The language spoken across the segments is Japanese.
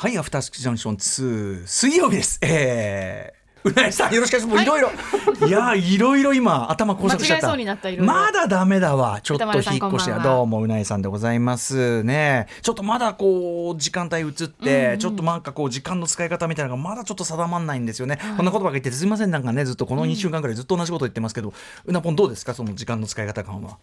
はい、アフターシックスジャンクション2、水曜日です。えー、うなえさん、よろしくお願いします。もういろいろ、いやー、いろいろ今、頭工作しちゃった。間違えそうになったまだダメだわ。ちょっと引っ越しや、どうも、うなえさんでございますね。ちょっとまだこう、時間帯移って、ちょっとなんかこう、時間の使い方みたいなのがまだちょっと定まんないんですよね。こんなことばっか言ってすみません、なんかね、ずっとこの2週間ぐらいずっと同じこと言ってますけど、うなぽんどうですか、その時間の使い方感は。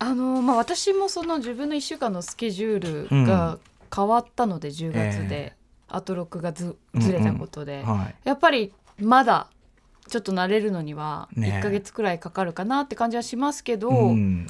あのまあ私もその自分の1週間のスケジュールが変わったので10月で、あと6がずずれたことで、うん。うんはい。やっぱりまだちょっと慣れるのにはね1ヶ月くらいかかるかなって感じはしますけど、うん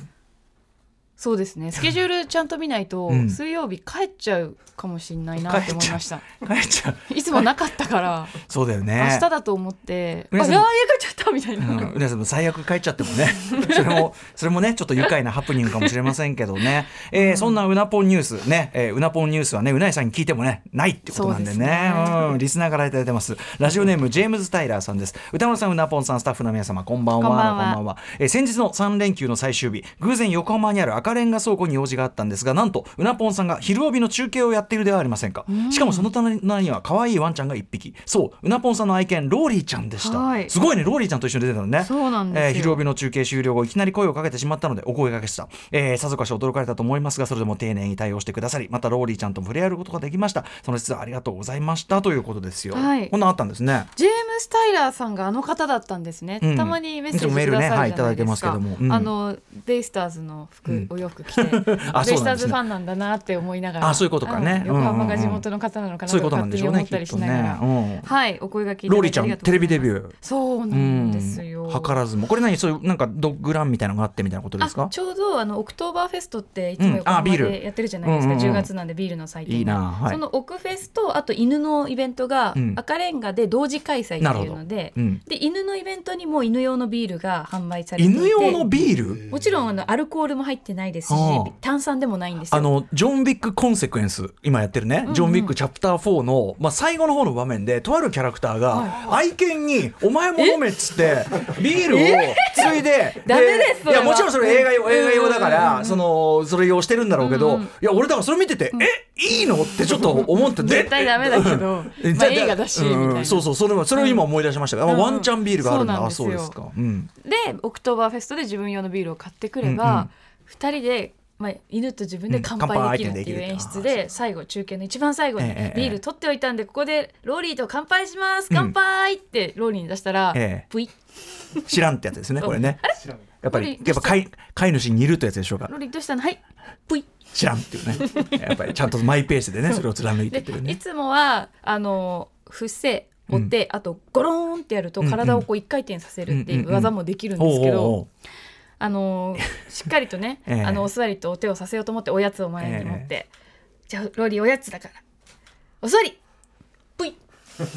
そうですね。スケジュールちゃんと見ないと、うん。水曜日帰っちゃうかもしれないなって思いました。帰っちゃう。いつもなかったから。そうだよね。明日だと思って、あいやー家帰っちゃったみたいな、うん、うなさんも最悪帰っちゃってもね。それもそれもねちょっと愉快なハプニングかもしれませんけどね、えーそんなうなぽんニュースね、えーうなぽんニュースはねうなえさんに聞いてもねないってことなんでね。そうですね。うん、リスナーからいただいてます。ラジオネームジェームズ・タイラーさんです。歌丸さんうなぽんさんスタッフの皆様こんばんは。こんばんは。えー先日の3連休の最終日偶然横浜にある赤レンガ倉庫に用事があったんですがなんとうなぽんさんが昼帯の中継をやっているではありませんか、しかもその隣には可愛いワンちゃんが1匹。そううなぽんさんの愛犬ローリーちゃんでした、はい。すごいねローリーちゃんと一緒に出てたのね。そうなんですよ。えー昼帯の中継終了後いきなり声をかけてしまったのでお声掛けした、えーさぞかし驚かれたと思いますがそれでも丁寧に対応してくださりまたローリーちゃんとも触れ合えることができました。その節はありがとうございましたということですよ、はい。こんなんあったんですね。ジェームス・タイラーさんがあの方だったんですね、うん。たまにメッセージいつもメールねくださるじゃないはいいただいてますけども。うん。あのベイスターズの服、うんお洋服着てベイ あそうなんですね。スターズファンなんだなって思いながらあそういうことかね。うん横浜が地元の方なのかなとか勝手に思ったりしながら、ね。うん。はいお声掛けローリーちゃんテレビデビュー。そうなんですよ、図らずも。これ何そういうなんかドッグランみたいなのがあってみたいなことですか？あちょうどあのオクトーバーフェストっていつもうん。横浜でやってるじゃないですか、うんうんうん。10月なんでビールの祭典が。いいなはい。そのオクフェスとあと犬のイベントがうん。赤レンガで同時開催っていうので、うん。で犬のイベントにも犬用のビールが販売されていて。犬用のビール？もちろんあのアルコールも入ってないですしはあ。炭酸でもないんですよ。あのジョン・ウィック・コンセクエンス今やってるね、ジョン・ウィック・チャプター4の、まあ、最後の方の場面でとあるキャラクターが愛犬に「お前も飲め」っつってビールをついでダメですいやもちろんそれ映画用映画用だかうんうんらそのそれ用してるんだろうけど、うんうん。いや俺だからそれ見てて「え？いいの?」ってちょっと思って 絶対ダメだけど うんまあ映画だしうんみたいな。そうそうそれはそれを今思い出しましたうん。ワンちゃんビールがあるんだ、あそうなんですよ。そうですか、うん、でオクトーバーフェストで自分用のビールを買ってくれうんうんば、二人で、まあ、犬と自分で乾杯できるっていう演出で最後中継の一番最後にビール取っておいたんでここでローリーと乾杯します乾杯ってローリーに出したら、ええ。ブイ知らんってやつですねこれね。やっぱりやっぱ飼い飼い主に似るってやつでしょうか？ローリーどうしたの？はい。ブイ知らんっていうね。やっぱりちゃんとマイペースでねそれを貫いてってるね。でいつもはあの伏せ折って、あとゴローンってやると体をこう一回転させるっていう技もできるんですけど、あのしっかりとね、ええ。あのお座りとお手をさせようと思っておやつを前に持って、じゃあローリーおやつだから。お座り。ぷい。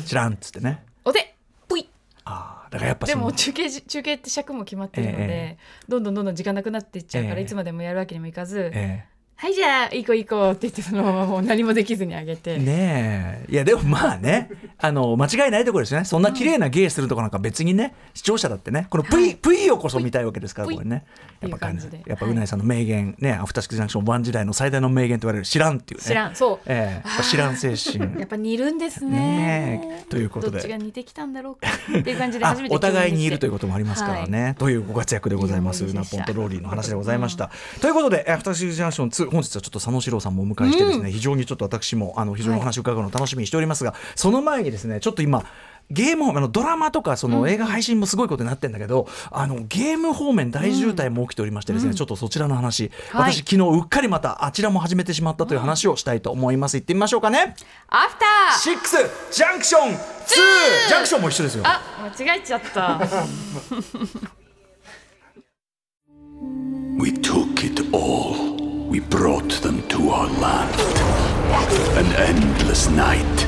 知らんっつってね。お手ぷい。ああだからやっぱでも中継じ中継って尺も決まってるので、えどんどんどんどん時間なくなっていっちゃうから、ええ。いつまでもやるわけにもいかず、えはいじゃあいい子いい子って言ってそのままもう何もできずにあげて、えねえ。いやでもまあねあの間違いないところですよね。そんな綺麗な芸するとこなんか別にね視聴者だってねこのプイ、はい。プイをこそ見たいわけですからこれね。やっぱ感じで。やっぱ宇内さんの名言、ねアフターシックスジャンクションワン時代の最大の名言と言われる知らんっていうね。知らん。そう。ええやっぱ知らん精神。やっぱ似るんですね。ということで。どっちが似てきたんだろうか。っていう感じで あ初めてお互いにいるというここともありますからね、というご活躍でございますういいでした。ナポンとローリーの話でございました、ということでアフターシックスジャンクション2本日はちょっと佐野史郎さんもお迎えしてですね、非常にちょっと私もあの非常にお話を伺うのを楽しみにしておりますが、その前にですねちょっと今ゲーム方面あのドラマとかその映画配信もすごいことになってるんだけど、あのゲーム方面大渋滞も起きておりましてですね、ちょっとそちらの話、はい。私昨日うっかりまたあちらも始めてしまったという話をしたいと思います、行ってみましょうかね。アフターシックスジャンクション2ジャンクションも一緒ですよ。あ間違えちゃった。We took it all. We brought them to our land. An endless night,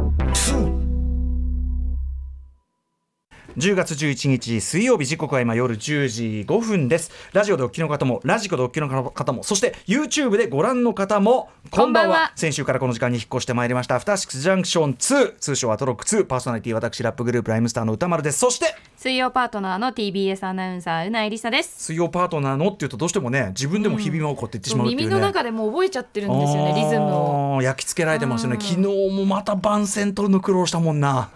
10月11日水曜日時刻は今夜10時5分です。ラジオでお聞きの方もラジコでお聞きの方もそして YouTube でご覧の方もこんばんは。先週からこの時間に引っ越してまいりました。アフターシックスジャンクション2通称アトロック2パーソナリティ私ラップグループライムスターの歌丸です。そして水曜パートナーの TBS アナウンサーうないりさです。水曜パートナーのっていうとどうしてもね自分でも日々もこうって言ってしまうっていうね、耳の中でもう覚えちゃってるんですよねリズムを。を焼き付けられてますよね。昨日もまた番宣取るの苦労したもんな。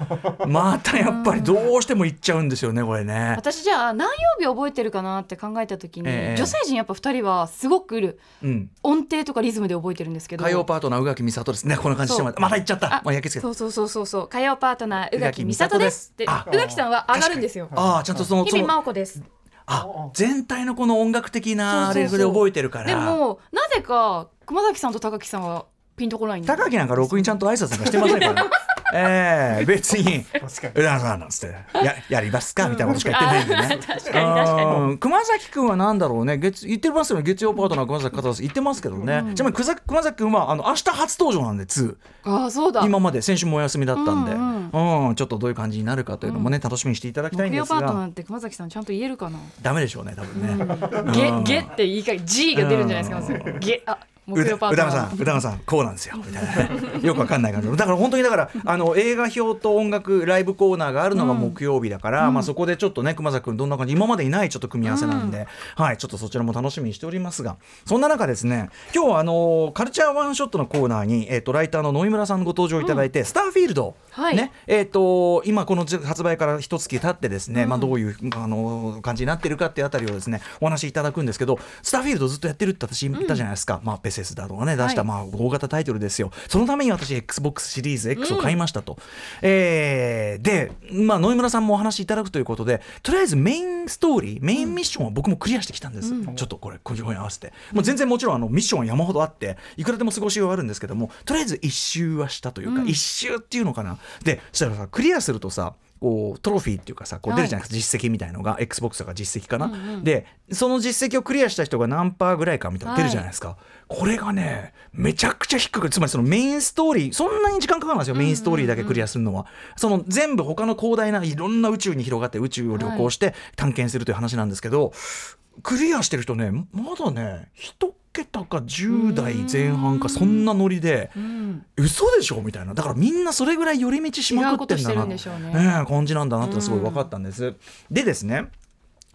またやっぱりどうしても行っちゃうんですよねこれね。私じゃあ何曜日覚えてるかなって考えた時に、ええ女性陣やっぱ2人はすごくうん。音程とかリズムで覚えてるんですけど。火曜パートナー宇垣美里ですねこんな感じしてまた行っちゃった。まあ焼き付けそうそうそうそう。そう火曜パートナー宇垣美里です。す。であ宇垣さんは上がるんですよ。ああちゃんとその日々真央子です。あ全体のこの音楽的なあそうそうそう。れで覚えてるから。でもなぜか熊崎さんと高木さんはピンとこないんです高木なんかろくにちゃんと挨拶なんかしてませんからねええ別に「うらさん」なんつって「ややりますか?」みたいなことしか言ってないんでね。確かに確かに。うん。熊崎君はなんだろうね。月言ってますよね。月曜パートナー熊崎方言ってますけどね、ちなみに熊崎熊崎君はあの明日初登場なんで2ああそうだ。今まで先週もお休みだったんで、ううんん。ちょっとどういう感じになるかというのもね、楽しみにしていただきたいんですが。パートナーって熊崎さんちゃんと言えるかな？ダメでしょうね多分ね。ゲゲって言い換え G が出るんじゃないですかまず。ゲあ木曜パー宇多野トナーさん宇多野さんこうなんですよ。みたいな。ね よくわかんない感じ。だから本当にだからあの映画表と音楽ライブコーナーがあるのが木曜日だから、まあ、そこでちょっとね熊崎君どんな感じ今までいないちょっと組み合わせなんで、はい。ちょっとそちらも楽しみにしておりますがそんな中ですね今日はあのカルチャーワンショットのコーナーに、えっとライターの野井村さんご登場いただいて、スターフィールド、はい。ね。えっと今この発売から一月経ってですね、まあ、どういうあの感じになってるかっていうあたりをですねお話しいただくんですけどスターフィールドずっとやってるって私言ったじゃないですか、まあ、ベセスだとかね出した、はいまあ、大型タイトルですよ。そのために私 XBOX シリーズ X を買いましたと、えーで、まあ、野井村さんもお話しいただくということでとりあえずメインストーリーメインミッションは僕もクリアしてきたんです、ちょっとこれこういうふうに合わせて。もう全然もちろんあのミッションは山ほどあっていくらでも過ごしようがあるんですけどもとりあえず一周はしたというか、一周っていうのかな。でそしたらさクリアするとさこうトロフィーっていうかさこう出るじゃないですか、実績みたいのが XBOX とか実績かな、でその実績をクリアした人が何パーぐらいかみたいなの出るじゃないですか、これがねめちゃくちゃ低くつまりそのメインストーリーそんなに時間かかるんですよメインストーリーだけクリアするのは、その全部他の広大ないろんな宇宙に広がって宇宙を旅行して探検するという話なんですけど、クリアしてる人ねまだね一桁か10代前半かそんなノリで、嘘でしょみたいな。だからみんなそれぐらい寄り道しまくってんだなね。ええ感じなんだなってすごい分かったんです。でですね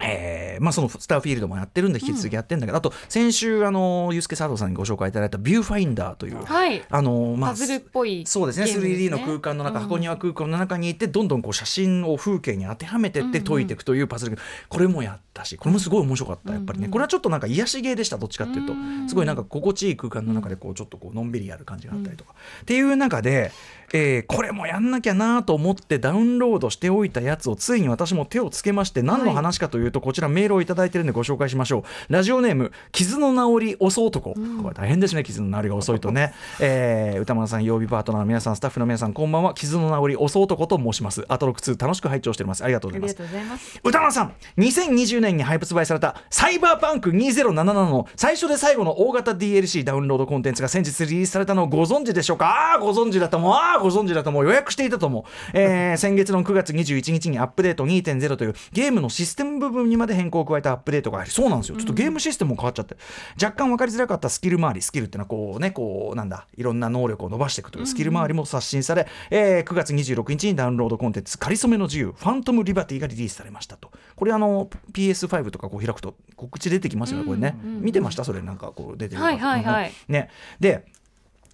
えーまあ、そのスターフィールドもやってるんで引き続きやってるんだけど、あと先週あのユースケ・サードさんにご紹介いただいたビューファインダーという、はい。あのまあパズルっぽいそうですねゲームですね。3D の空間の中、うん箱庭空間の中にいてどんどんこう写真を風景に当てはめてって解いていくというパズルゲーム、これもやったしこれもすごい面白かった。やっぱりね、これはちょっとなんか癒しゲーでしたどっちかっていうと、すごいなんか心地いい空間の中でこうちょっとこうのんびりやる感じがあったりとか、っていう中で、えーこれもやんなきゃなと思ってダウンロードしておいたやつをついに私も手をつけまして何の話かというとこちらメールをいただいてるんでご紹介しましょう。ラジオネーム傷の治り遅男、これ大変ですね傷の治りが遅いとね、えー歌丸さん曜日パートナーの皆さんスタッフの皆さんこんばんは。傷の治り遅男と申します。アトロック2楽しく拝聴しております。ありがとうございます。歌丸さん2020年に発売されたサイバーパンク2077の最初で最後の大型 DLC ダウンロードコンテンツが先日リリースされたのをご存知でしょうか？ああご存知だと思うああご存知だと思う予約していたと思う、えー 先月の9月21日にアップデート2.0というゲームのシステム部分にまで変更を加えたアップデートがありそうなんですよ。ちょっとゲームシステムも変わっちゃって。若干分かりづらかったスキル周りスキルってのはこうねこうなんだいろんな能力を伸ばしていくというスキル周りも刷新され、えー9月26日にダウンロードコンテンツ「かりそめの自由ファントム・リバティ」がリリースされましたと。これあの PS5 とかこう開くと告知出てきますよねこれね、見てました？それなんかこう出てるの。はいはいはい。ね。で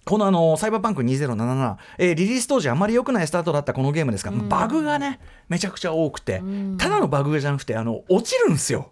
このあのサイバーパンク2077、えーリリース当時あまり良くないスタートだったこのゲームですが、バグがねめちゃくちゃ多くて、ただのバグじゃなくてあの落ちるんですよ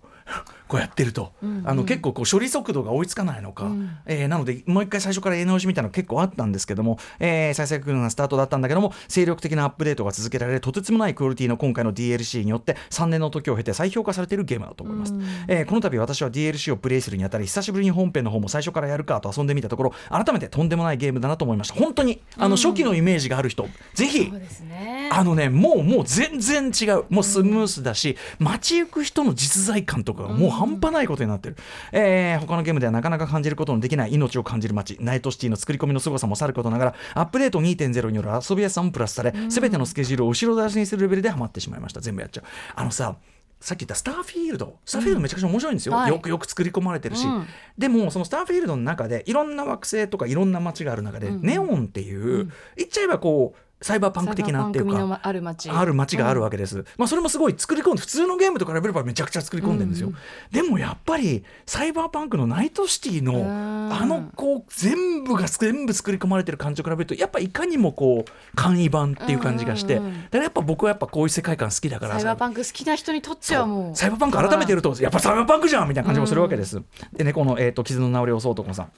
こうやってると、あの結構こう処理速度が追いつかないのか、えーなのでもう一回最初からやり直しみたいなの結構あったんですけども、えー、再生なスタートだったんだけども精力的なアップデートが続けられとてつもないクオリティの今回の DLC によって3年の時を経て再評価されているゲームだと思います、えーこの度私は DLC をプレイするにあたり久しぶりに本編の方も最初からやるかと遊んでみたところ改めてとんでもないゲームだなと思いました。本当にあの初期のイメージがある人、ぜひ。そうですね。あのねもうもう全然違う。もうスムースだし、街行く人の実在感とかがもう半端ないことになってる、えー他のゲームではなかなか感じることのできない命を感じる街ナイトシティの作り込みの凄さもさることながらアップデート2.0による遊びやすさもプラスされ、全てのスケジュールを後ろ出しにするレベルでハマってしまいました全部やっちゃう。あのささっき言ったスターフィールド。スターフィールドめちゃくちゃ面白いんですよ、はい。よくよく作り込まれてるし、うん。でもそのスターフィールドの中でいろんな惑星とかいろんな街がある中で、ネオンっていう、言っちゃえばこうサイバーパンク的なっていうかある街。ある街があるわけです、まあそれもすごい作り込んで普通のゲームと比べればめちゃくちゃ作り込んでるんですよ、でもやっぱりサイバーパンクのナイトシティのん。あのこう全部が全部作り込まれてる感じと比べるとやっぱいかにもこう簡易版っていう感じがして、うん。うんうんだからやっぱ僕はやっぱこういう世界観好きだからサイバーパンク好きな人にとってはもうサイバーパンク改めてやるとやっぱサイバーパンクじゃんみたいな感じもするわけです。でねこの、えー、と傷の治りをそうとこさん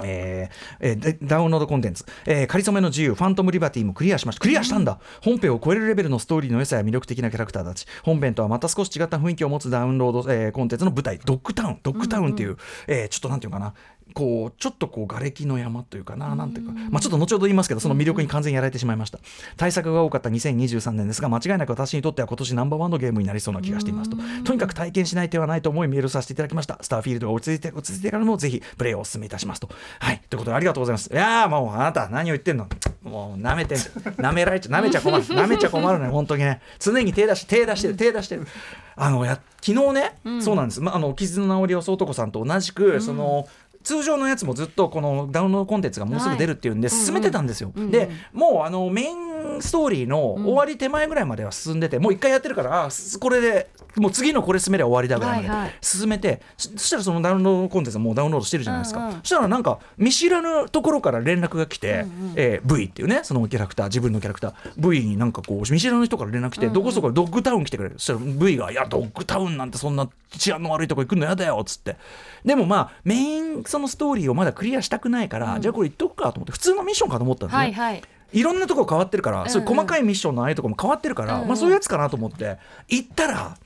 えーえーでダウンロードコンテンツ、えー、かりそめの自由、ファントムリバティもクリアしました。クリアしたんだ、本編を超えるレベルのストーリーの良さや魅力的なキャラクターたち、本編とはまた少し違った雰囲気を持つダウンロード、えーコンテンツの舞台、ドッグタウン、ドッグタウンっていう、えーちょっとなんていうかな、こうちょっとこう瓦礫の山というかな、なんていうか、まあ、ちょっと後ほど言いますけど、その魅力に完全にやられてしまいました。対策が多かった2023年ですが、間違いなく私にとっては今年ナンバーワンのゲームになりそうな気がしていますと。とにかく体験しない手はないと思いメールさせていただきました。スターフィールドが落ち着いて、落ち着いてからもぜひプレイをお勧めいたしますと。はい、ということでありがとうございます。いやーもうあなた何を言ってんのもう舐めてん舐められちゃ、舐めちゃ困る。舐めちゃ困るね、本当にね。常に手出し、手出してる、手出してる。あの、や、昨日ね、そうなんです。まあ、あの、傷の治りをそうとこさんと同じく、その、通常のやつもずっとこのダウンロードコンテンツがもうすぐ出るっていうんで進めてたんですよ。でもうあのメインストーリーの終わり手前ぐらいまでは進んでて、もう一回やってるからあすこれでもう次のこれ進めれば終わりだぐらいまはいはい。で進めて、そそしたらそのダウンロードコンテンツはもうダウンロードしてるじゃないですか、うんうん。そしたらなんか見知らぬところから連絡が来て、えー V っていうねそのキャラクター自分のキャラクター V になんかこう見知らぬ人から連絡来て、どこそこでドッグタウン来てくれる。そしたら V が「いやドッグタウンなんてそんな治安の悪いとこ行くのやだよ」っつって。でもまあメインそのストーリーをまだクリアしたくないから、じゃあこれ言っとくかと思って普通のミッションかと思ったんですね、はいはいいろんなとこ変わってるから、んそういう細かいミッションのああいうとこも変わってるから、うんうん。まあそういうやつかなと思って行ったら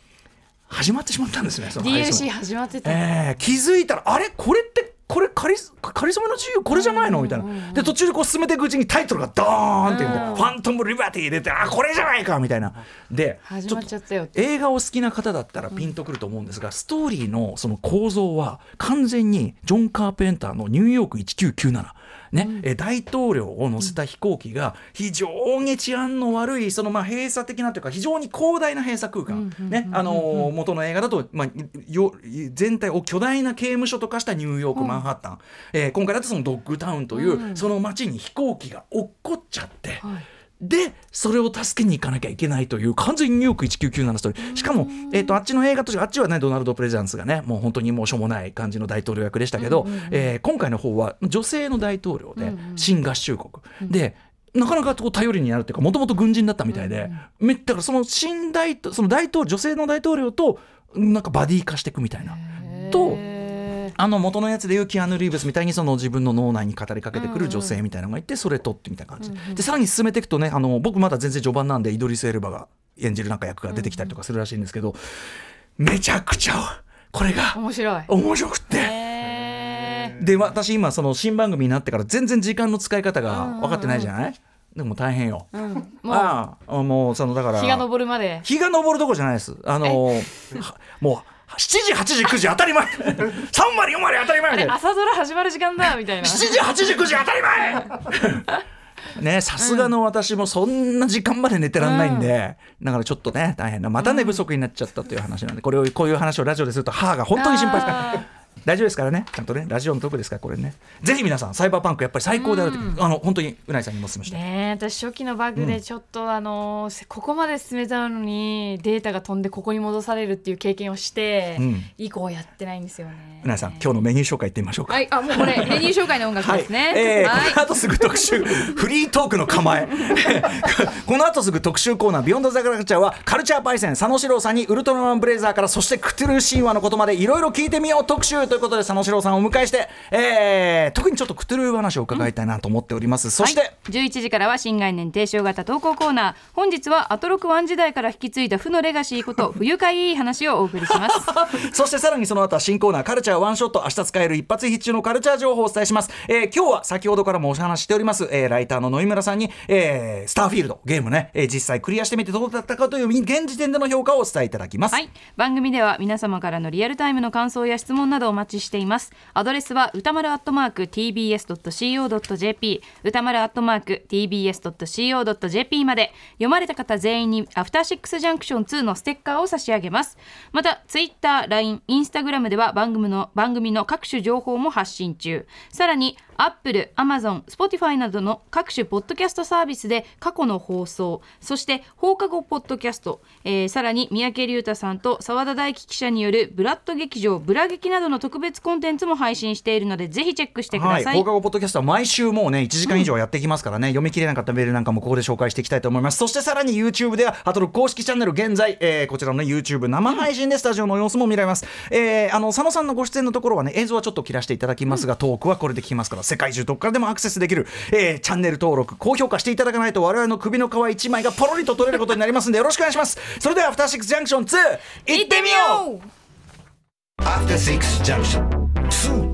始まってしまったんですねその DLC 始まってた、えー気づいたらあれ？これってこれカリスカリスマの自由これじゃないの？みたいな。で途中でこう進めていくうちにタイトルがドーンって言って、うんファントム・リバティ出てあこれじゃないかみたいな。で始まっちゃったよょと映画を好きな方だったらピンとくると思うんですが、ストーリーのその構造は完全にジョン・カーペンターのニューヨーク1997ねえ大統領を乗せた飛行機が非常に治安の悪いそのまあ閉鎖的なというか非常に広大な閉鎖空間、ねあのー元の映画だと、まあ、よ全体を巨大な刑務所と化したニューヨーク、マンハッタン、えー今回だとそのドッグタウンという、その街に飛行機が落っこっちゃって。はいでそれを助けに行かなきゃいけないという完全にニューヨーク1997ストーリー。しかも、えー、とあっちの映画としてあっちはねドナルド・プレゼンスがねもう本当にもうしょうもない感じの大統領役でしたけど、えー今回の方は女性の大統領で新合衆国、でなかなかこう頼りになるというかもともと軍人だったみたいで、めだからその新大統その大統領女性の大統領となんかバディ化していくみたいな。とあの元のやつでいうキアヌ・リーブスみたいにその自分の脳内に語りかけてくる女性みたいなのがいてそれとってみたいな感じででさらに進めていくとねあの僕まだ全然序盤なんでイドリス・エルバが演じるなんか役が出てきたりとかするらしいんですけどめちゃくちゃこれが面白い。面白くって。へで私今その新番組になってから全然時間の使い方が分かってないじゃない？でも大変よ。ーうん。もうああもうそのだから日が昇るまで。日が昇るとこじゃないです。あのはもう7時8時9時当たり前。3割4割当たり前。あれみたいな朝ドラ始まる時間だみたいな。7時8時9時当たり前。ねさすがの私もそんな時間まで寝てらんないんで、だからちょっとね大変なまた寝不足になっちゃったという話なんでこれをこういう話をラジオですると母が本当に心配。ですあ大丈夫ですからね。ちゃんとねラジオのトークですからこれね。ぜひ皆さんサイバーパンクやっぱり最高であるとあの本当にうないさんにもお勧めして、ねえ私初期のバグでちょっと、あのせここまで進めたのにデータが飛んでここに戻されるっていう経験をして、うん。以降やってないんですよね。うないさん今日のメニュー紹介いってみましょうか。はい、あ、もうこれ、メニュー紹介の音楽ですね。はい。えこの後すぐ特集 フリートークの構え。この後すぐ特集コーナー「ビヨンドザカルチャーはカルチャーパイセン佐野史郎さんにウルトラマンブレイザーからそしてクトゥルー神話のことまでいろいろ聞いてみよう特集ということで佐野史郎さんをお迎えして、えー特にちょっとクトゥルー話を伺いたいなと思っております、そして、はい、11時からは新概念提唱型投稿コーナー本日はアトロクワン時代から引き継いだ負のレガシーこと不愉快いい話をお送りします。そしてさらにその後は新コーナーカルチャーワンショット明日使える一発必中のカルチャー情報をお伝えします、えー今日は先ほどからもお話ししております、えーライターの野井村さんに、えースターフィールドゲームね、えー実際クリアしてみてどうだったかという現時点での評価をお伝えいただきます、はい番組では皆様からのリアルタイムの感想や質問などお待ちしています。アドレスは歌丸アットマーク tbs.co.jp 歌丸アットマーク tbs.co.jp まで。読まれた方全員にアフターシックスジャンクション2のステッカーを差し上げます。またツイッター LINE、インスタグラムでは番組の番組の各種情報も発信中。さらにアップル、アマゾン、スポティファイなどの各種ポッドキャストサービスで過去の放送、そして放課後ポッドキャスト、えーさらに三宅隆太さんと澤田大樹記者によるブラッド劇場、ブラ劇などの特別コンテンツも配信しているので、ぜひチェックしてくだはい、さい。放課後ポッドキャストは毎週もうね1時間以上やってきますからね、読み切れなかったメールなんかもここで紹介していきたいと思います。そしてさらに YouTube ではアトロク公式チャンネル現在、えーこちらの、ね、YouTube 生配信でスタジオの様子も見られます、えーあの佐野さんのご出演のところはね映像はちょっと切らせていただきますが、トークはこれで聞けますから世界中どこからでもアクセスできる、えーチャンネル登録高評価していただかないと我々の首の皮1枚がポロリと取れることになりますんでよろしくお願いします。それではアフターシックスジャンクション2いってみよう。アフターシックスジャンクション2